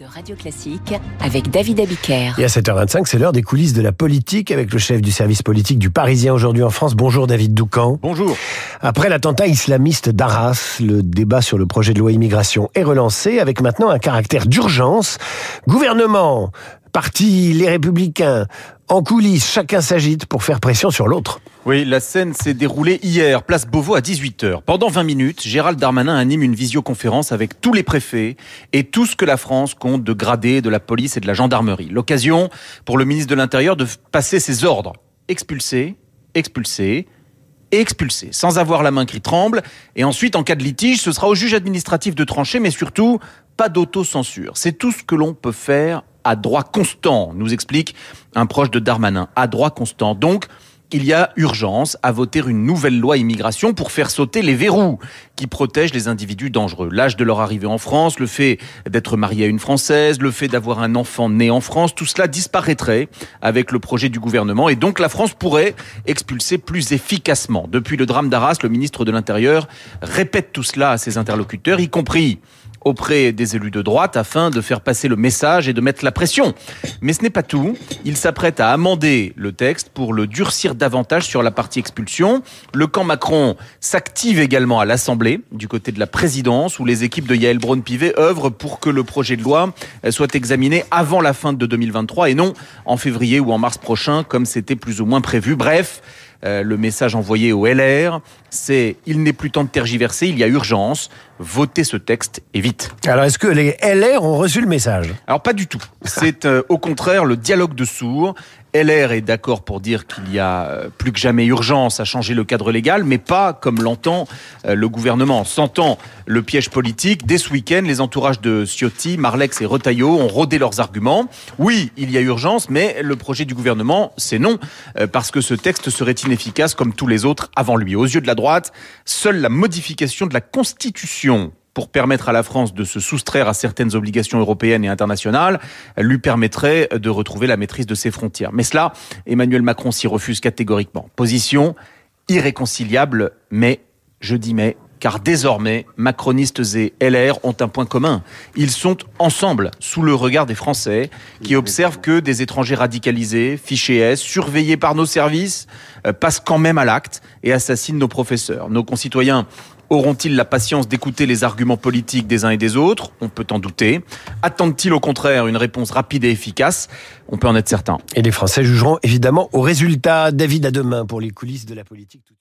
de Radio Classique avec David Abiker. Et à 7h25, c'est l'heure des coulisses de la politique avec le chef du service politique du Parisien aujourd'hui en France. Bonjour David Doucan. Bonjour. Après l'attentat islamiste d'Arras, le débat sur le projet de loi immigration est relancé avec maintenant un caractère d'urgence. Gouvernement, parti, les républicains, en coulisses, chacun s'agite pour faire pression sur l'autre. Oui, la scène s'est déroulée hier, place Beauvau à 18h. Pendant 20 minutes, Gérald Darmanin anime une visioconférence avec tous les préfets et tout ce que la France compte de gradés de la police et de la gendarmerie. L'occasion pour le ministre de l'Intérieur de passer ses ordres. Expulser, expulser, et expulser, sans avoir la main qui tremble. Et ensuite, en cas de litige, ce sera au juge administratif de trancher, mais surtout, pas d'autocensure. C'est tout ce que l'on peut faire à droit constant, nous explique un proche de Darmanin. À droit constant. Donc, il y a urgence à voter une nouvelle loi immigration pour faire sauter les verrous qui protègent les individus dangereux. L'âge de leur arrivée en France, le fait d'être marié à une Française, le fait d'avoir un enfant né en France, tout cela disparaîtrait avec le projet du gouvernement et donc la France pourrait expulser plus efficacement. Depuis le drame d'Arras, le ministre de l'Intérieur répète tout cela à ses interlocuteurs, y compris auprès des élus de droite afin de faire passer le message et de mettre la pression. Mais ce n'est pas tout. Il s'apprête à amender le texte pour le durcir davantage sur la partie expulsion. Le camp Macron s'active également à l'Assemblée, du côté de la présidence, où les équipes de Yael Braun-Pivet œuvrent pour que le projet de loi soit examiné avant la fin de 2023 et non en février ou en mars prochain, comme c'était plus ou moins prévu. Bref, euh, le message envoyé au LR, c'est il n'est plus temps de tergiverser, il y a urgence, votez ce texte et vite. Alors est-ce que les LR ont reçu le message? Alors pas du tout. C'est euh, au contraire le dialogue de sourds. LR est d'accord pour dire qu'il y a euh, plus que jamais urgence à changer le cadre légal, mais pas comme l'entend le gouvernement. Sentant le piège politique, dès ce week-end, les entourages de Ciotti, Marlex et Retailleau ont rodé leurs arguments. Oui, il y a urgence, mais le projet du gouvernement, c'est non, parce que ce texte serait inefficace comme tous les autres avant lui. Aux yeux de la droite, seule la modification de la Constitution pour permettre à la France de se soustraire à certaines obligations européennes et internationales, lui permettrait de retrouver la maîtrise de ses frontières. Mais cela, Emmanuel Macron s'y refuse catégoriquement. Position irréconciliable, mais, je dis mais, car désormais, macronistes et LR ont un point commun. Ils sont ensemble, sous le regard des Français, qui observent que des étrangers radicalisés, fichés S, surveillés par nos services, euh, passent quand même à l'acte et assassinent nos professeurs. Nos concitoyens Auront-ils la patience d'écouter les arguments politiques des uns et des autres? On peut en douter. Attendent-ils au contraire une réponse rapide et efficace? On peut en être certain. Et les Français jugeront évidemment au résultat. David, à demain pour les coulisses de la politique.